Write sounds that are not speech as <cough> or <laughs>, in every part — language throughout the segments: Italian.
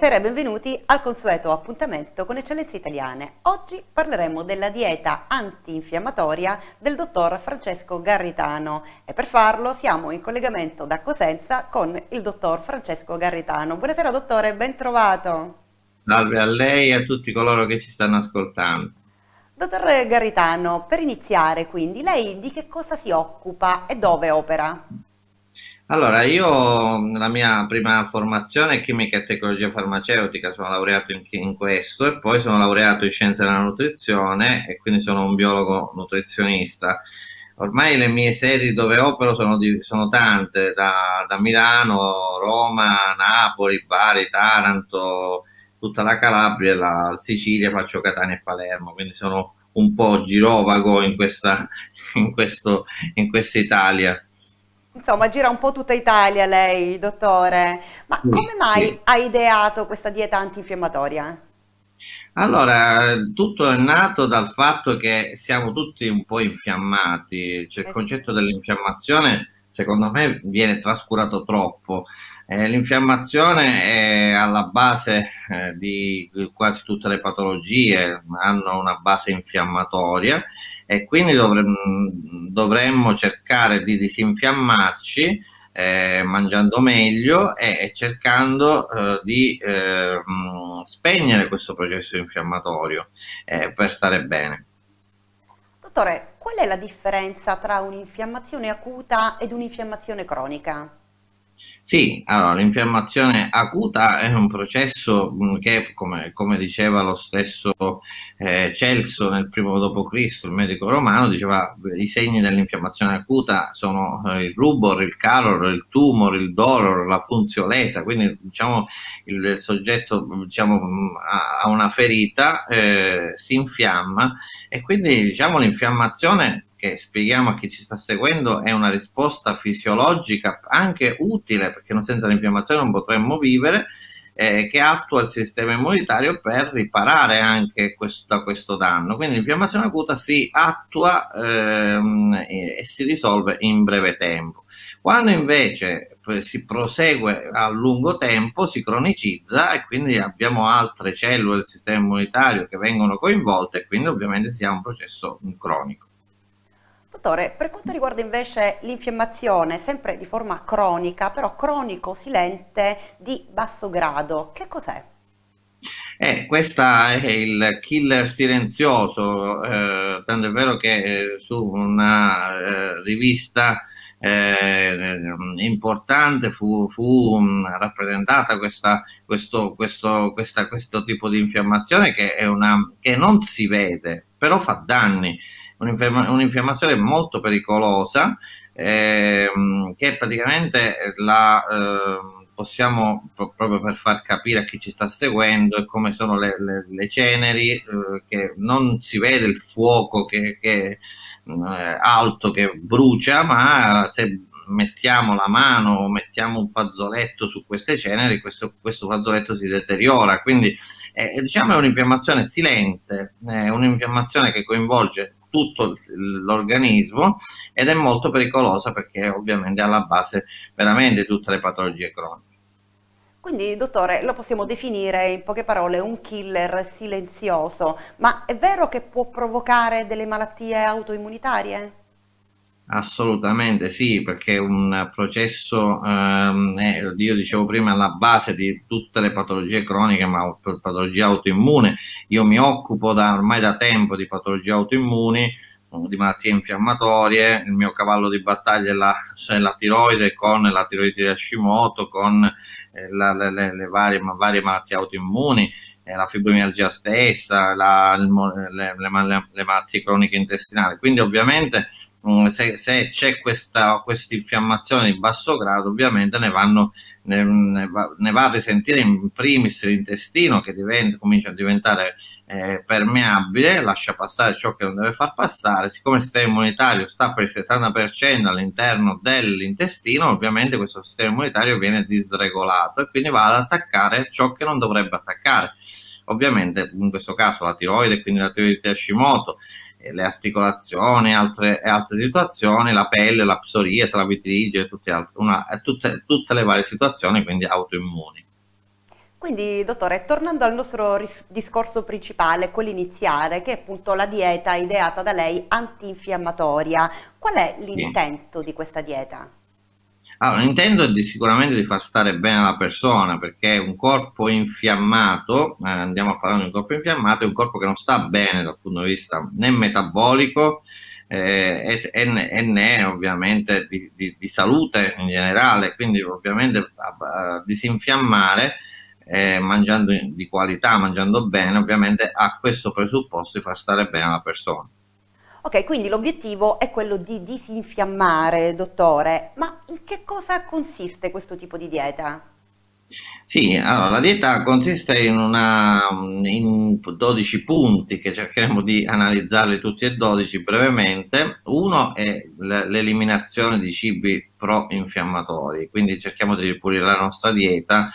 Buonasera e benvenuti al consueto appuntamento con Eccellenze Italiane. Oggi parleremo della dieta antinfiammatoria del dottor Francesco Garritano e per farlo siamo in collegamento da Cosenza con il dottor Francesco Garritano. Buonasera dottore, ben trovato. Salve a lei e a tutti coloro che ci stanno ascoltando. Dottor Garritano, per iniziare quindi, lei di che cosa si occupa e dove opera? Allora, io la mia prima formazione è chimica e tecnologia farmaceutica, sono laureato in, in, questo e poi sono laureato in scienze della nutrizione e quindi sono un biologo nutrizionista. Ormai le mie sedi dove opero sono, di, sono tante, da, da, Milano, Roma, Napoli, Bari, Taranto, tutta la Calabria, la Sicilia, faccio Catania e Palermo, quindi sono un po' girovago in questa, <laughs> in questo, in questa Italia. Insomma, gira un po' tutta Italia lei, dottore. Ma come mai sì. ha ideato questa dieta antinfiammatoria? Allora, tutto è nato dal fatto che siamo tutti un po' infiammati, cioè il eh concetto dell'infiammazione secondo me viene trascurato troppo. Eh, l'infiammazione è alla base eh, di quasi tutte le patologie, hanno una base infiammatoria e quindi dovremmo, dovremmo cercare di disinfiammarci eh, mangiando meglio e, e cercando eh, di eh, spegnere questo processo infiammatorio eh, per stare bene. Dottore, qual è la differenza tra un'infiammazione acuta ed un'infiammazione cronica? Sì, allora l'infiammazione acuta è un processo mm, che, come, come diceva lo stesso eh, Celso nel primo d.C., il medico romano, diceva i segni dell'infiammazione acuta sono eh, il rubor, il calor, il tumor, il dolor, la funziolesa, quindi diciamo il soggetto diciamo, ha una ferita, eh, si infiamma e quindi diciamo l'infiammazione che spieghiamo a chi ci sta seguendo è una risposta fisiologica anche utile perché senza l'infiammazione non potremmo vivere eh, che attua il sistema immunitario per riparare anche questo, da questo danno. Quindi l'infiammazione acuta si attua ehm, e, e si risolve in breve tempo. Quando invece si prosegue a lungo tempo, si cronicizza e quindi abbiamo altre cellule del sistema immunitario che vengono coinvolte e quindi ovviamente si ha un processo cronico. Dottore, per quanto riguarda invece l'infiammazione, sempre di forma cronica, però cronico-silente di basso grado, che cos'è? Eh, questo è il killer silenzioso, eh, tanto è vero che eh, su una eh, rivista eh, importante fu, fu rappresentata questa, questo, questo, questa, questo tipo di infiammazione che, una, che non si vede, però fa danni un'infiammazione molto pericolosa ehm, che praticamente la eh, possiamo proprio per far capire a chi ci sta seguendo e come sono le, le, le ceneri eh, che non si vede il fuoco che, che eh, alto che brucia ma se mettiamo la mano o mettiamo un fazzoletto su queste ceneri, questo, questo fazzoletto si deteriora. Quindi eh, diciamo è un'infiammazione silente, è un'infiammazione che coinvolge tutto l'organismo ed è molto pericolosa perché ovviamente è alla base veramente tutte le patologie croniche. Quindi, dottore, lo possiamo definire in poche parole un killer silenzioso, ma è vero che può provocare delle malattie autoimmunitarie? Assolutamente sì, perché un processo, ehm, è, io dicevo prima, alla base di tutte le patologie croniche, ma per patologie autoimmune. Io mi occupo da, ormai da tempo di patologie autoimmuni, di malattie infiammatorie, il mio cavallo di battaglia è la, è la tiroide con la tiroide di Hashimoto, con eh, la, le, le, le varie, varie, malattie autoimmuni, eh, la fibromialgia stessa, la, le, le, malattie croniche intestinali. Quindi ovviamente se, se c'è questa infiammazione di basso grado, ovviamente ne, vanno, ne, ne, va, ne, va, a risentire in primis l'intestino che diventa, comincia a diventare eh, permeabile, lascia passare ciò che non deve far passare. Siccome il sistema immunitario sta per il 70% all'interno dell'intestino, ovviamente questo sistema immunitario viene disregolato e quindi va ad attaccare ciò che non dovrebbe attaccare. Ovviamente in questo caso la tiroide, quindi la tiroide di Hashimoto, le articolazioni altre, e altre situazioni, la pelle, la psoriasi, la vitiligine, tutte, altre, una, tutte, tutte le varie situazioni, quindi autoimmuni. Quindi, dottore, tornando al nostro discorso principale, quello iniziale, che è appunto la dieta ideata da lei antinfiammatoria, qual è l'intento sì. di questa dieta? Allora, l'intento è di, sicuramente di far stare bene la persona, perché un corpo infiammato, eh, andiamo a parlare di un corpo infiammato, è un corpo che non sta bene dal punto di vista né metabolico, eh, e, e, è ovviamente di, di, di, salute in generale, quindi ovviamente disinfiammare eh, mangiando di qualità, mangiando bene, ovviamente ha questo presupposto di far stare bene la persona. Ok, quindi l'obiettivo è quello di disinfiammare, dottore, ma in che cosa consiste questo tipo di dieta? Sì, allora la dieta consiste in, una, in 12 punti che cercheremo di analizzarli tutti e 12 brevemente. Uno è l'eliminazione di cibi pro-infiammatori, quindi cerchiamo di ripulire la nostra dieta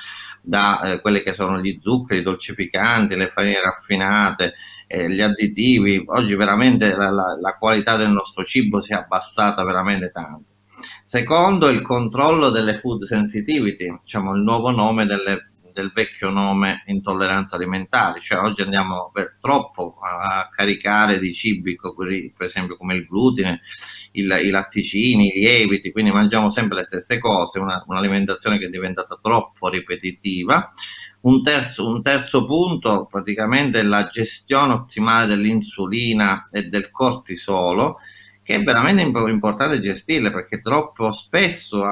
da eh, quelle che sono gli zuccheri, i dolcificanti, le farine raffinate, eh, gli additivi. Oggi veramente la, la, la qualità del nostro cibo si è abbassata veramente tanto. Secondo, il controllo delle food sensitivity, diciamo il nuovo nome delle, del vecchio nome intolleranza alimentare, cioè oggi andiamo per troppo a caricare di cibi, per esempio come il glutine, il, i latticini, i lieviti, quindi mangiamo sempre le stesse cose, una, un'alimentazione che è diventata troppo ripetitiva. Un terzo, un terzo punto, praticamente, è la gestione ottimale dell'insulina e del cortisolo, che è veramente importante gestirle perché troppo spesso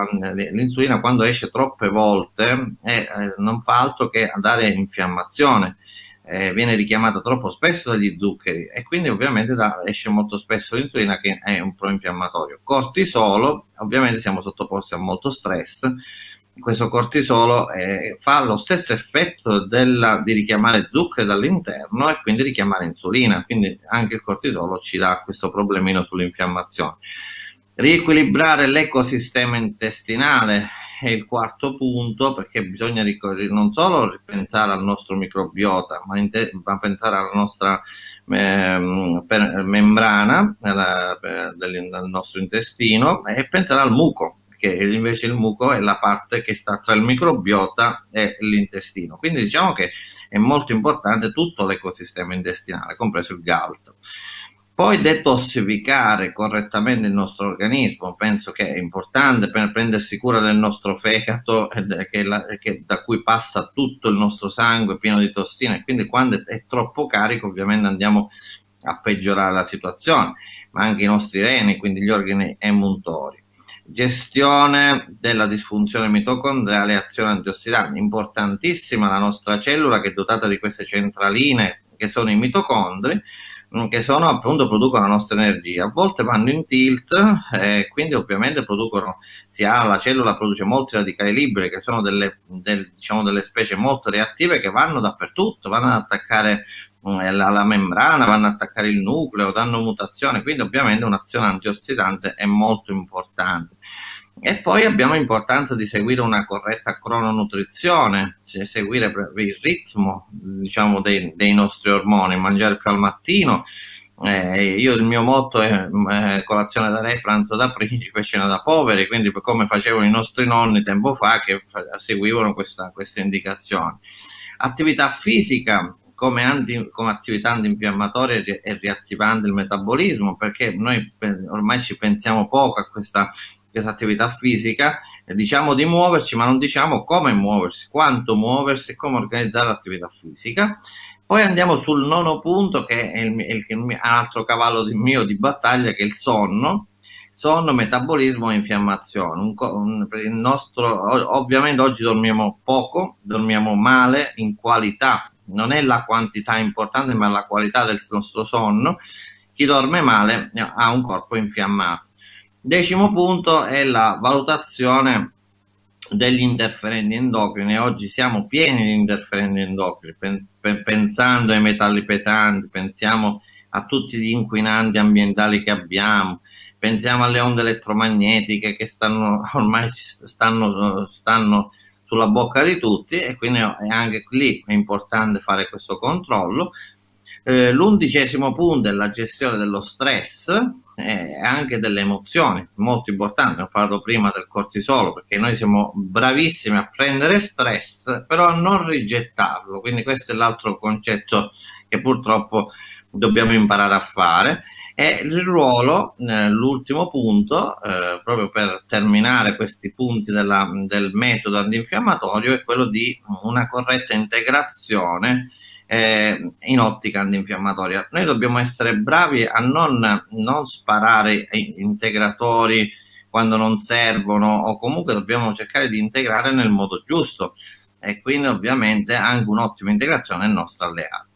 l'insulina quando esce troppe volte eh, non fa altro che dare infiammazione eh, viene richiamata troppo spesso dagli zuccheri e quindi ovviamente da, esce molto spesso l'insulina che è un proinfiammatorio. Cortisolo, ovviamente siamo sottoposti a molto stress, questo cortisolo eh, fa lo stesso effetto della, di richiamare zuccheri dall'interno e quindi richiamare insulina, quindi anche il cortisolo ci dà questo problemino sull'infiammazione. Riequilibrare l'ecosistema intestinale è il quarto punto perché bisogna non solo ripensare al nostro microbiota, ma, ma pensare alla nostra eh, membrana nella, del, del nostro intestino e pensare al muco, che invece il muco è la parte che sta tra il microbiota e l'intestino. Quindi diciamo che è molto importante tutto l'ecosistema intestinale, compreso il GALT. Poi detossificare correttamente il nostro organismo, penso che è importante per prendersi cura del nostro fegato, che la, che da cui passa tutto il nostro sangue pieno di tossine, quindi quando è troppo carico ovviamente andiamo a peggiorare la situazione, ma anche i nostri reni, quindi gli organi emuntori. Gestione della disfunzione mitocondriale e azione antiossidante, importantissima la nostra cellula che è dotata di queste centraline che sono i mitocondri, Mm, che sono appunto producono la nostra energia. A volte vanno in tilt e quindi ovviamente producono, si la cellula produce molti radicali liberi che sono delle, del, diciamo, delle specie molto reattive che vanno dappertutto, vanno ad attaccare mm, la, la, membrana, vanno ad attaccare il nucleo, danno mutazione, quindi ovviamente un'azione antiossidante è molto importante. E poi abbiamo l'importanza di seguire una corretta crononutrizione, cioè seguire il ritmo diciamo, dei, dei, nostri ormoni, mangiare più al mattino. Eh, io il mio motto è eh, colazione da re, pranzo da principe, cena da poveri, quindi come facevano i nostri nonni tempo fa che seguivano questa, queste indicazioni. Attività fisica, come, anti, come, attività antinfiammatoria e riattivante il metabolismo, perché noi ormai ci pensiamo poco a questa questa attività fisica, diciamo di muoverci, ma non diciamo come muoversi, quanto muoversi e come organizzare l'attività fisica. Poi andiamo sul nono punto, che è il, il, il altro cavallo di, mio di battaglia, che è il sonno. Sonno, metabolismo e infiammazione. Un, un, nostro, ovviamente oggi dormiamo poco, dormiamo male in qualità, non è la quantità importante, ma la qualità del nostro sonno. Chi dorme male ha un corpo infiammato. Decimo punto è la valutazione degli interferenti endocrini. Oggi siamo pieni di interferenti endocrini, pensando ai metalli pesanti, pensiamo a tutti gli inquinanti ambientali che abbiamo, pensiamo alle onde elettromagnetiche che stanno ormai stanno, stanno sulla bocca di tutti e quindi anche lì è importante fare questo controllo. Eh, l'undicesimo punto è la gestione dello stress, e anche delle emozioni, molto importante. Ho parlato prima del cortisolo perché noi siamo bravissimi a prendere stress, però a non rigettarlo. Quindi questo è l'altro concetto che purtroppo dobbiamo imparare a fare. E il ruolo, eh, l'ultimo punto, eh, proprio per terminare questi punti della, del metodo antinfiammatorio, è quello di una corretta integrazione eh, in ottica antinfiammatoria. Noi dobbiamo essere bravi a non, non sparare integratori quando non servono o comunque dobbiamo cercare di integrare nel modo giusto e quindi ovviamente anche un'ottima integrazione è il nostro alleato.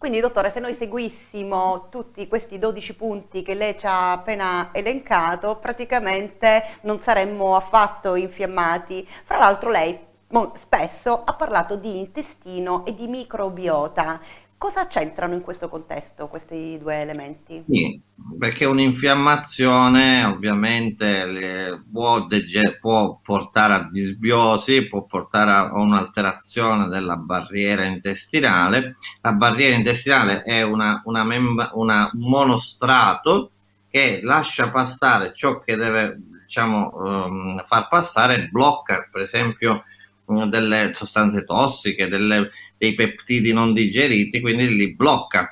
Quindi dottore, se noi seguissimo tutti questi 12 punti che lei ci ha appena elencato, praticamente non saremmo affatto infiammati. Fra l'altro lei spesso ha parlato di intestino e di microbiota. Cosa c'entrano in questo contesto questi due elementi? Sì, perché un'infiammazione ovviamente può, può, portare a disbiosi, può portare a un'alterazione della barriera intestinale. La barriera intestinale è una, una, una monostrato che lascia passare ciò che deve diciamo, um, far passare, blocca per esempio delle sostanze tossiche, delle, dei peptidi non digeriti, quindi li blocca.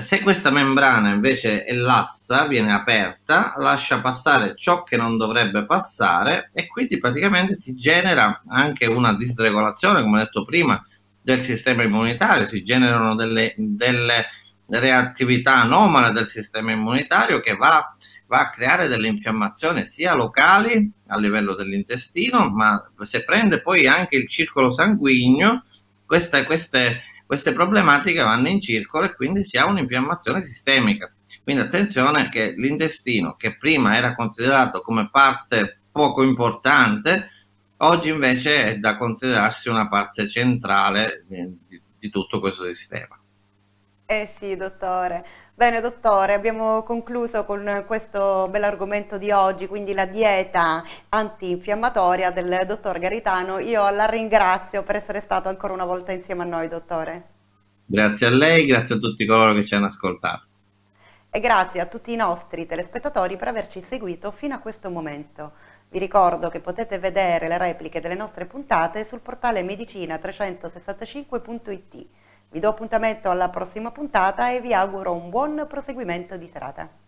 Se questa membrana invece è lassa, viene aperta, lascia passare ciò che non dovrebbe passare e quindi praticamente si genera anche una disregolazione, come detto prima, del sistema immunitario, si generano delle, delle reattività anomale del sistema immunitario che va va a creare delle infiammazioni sia locali a livello dell'intestino, ma se prende poi anche il circolo sanguigno, queste, queste, queste problematiche vanno in circolo e quindi si ha un'infiammazione sistemica. Quindi attenzione che l'intestino, che prima era considerato come parte poco importante, oggi invece è da considerarsi una parte centrale di, di tutto questo sistema. Eh sì, dottore. Bene, dottore, abbiamo concluso con questo bell'argomento di oggi, quindi la dieta antinfiammatoria del dottor Garitano. Io la ringrazio per essere stato ancora una volta insieme a noi, dottore. Grazie a lei, grazie a tutti coloro che ci hanno ascoltato. E grazie a tutti i nostri telespettatori per averci seguito fino a questo momento. Vi ricordo che potete vedere le repliche delle nostre puntate sul portale medicina365.it. Vi do appuntamento alla prossima puntata e vi auguro un buon proseguimento di serata.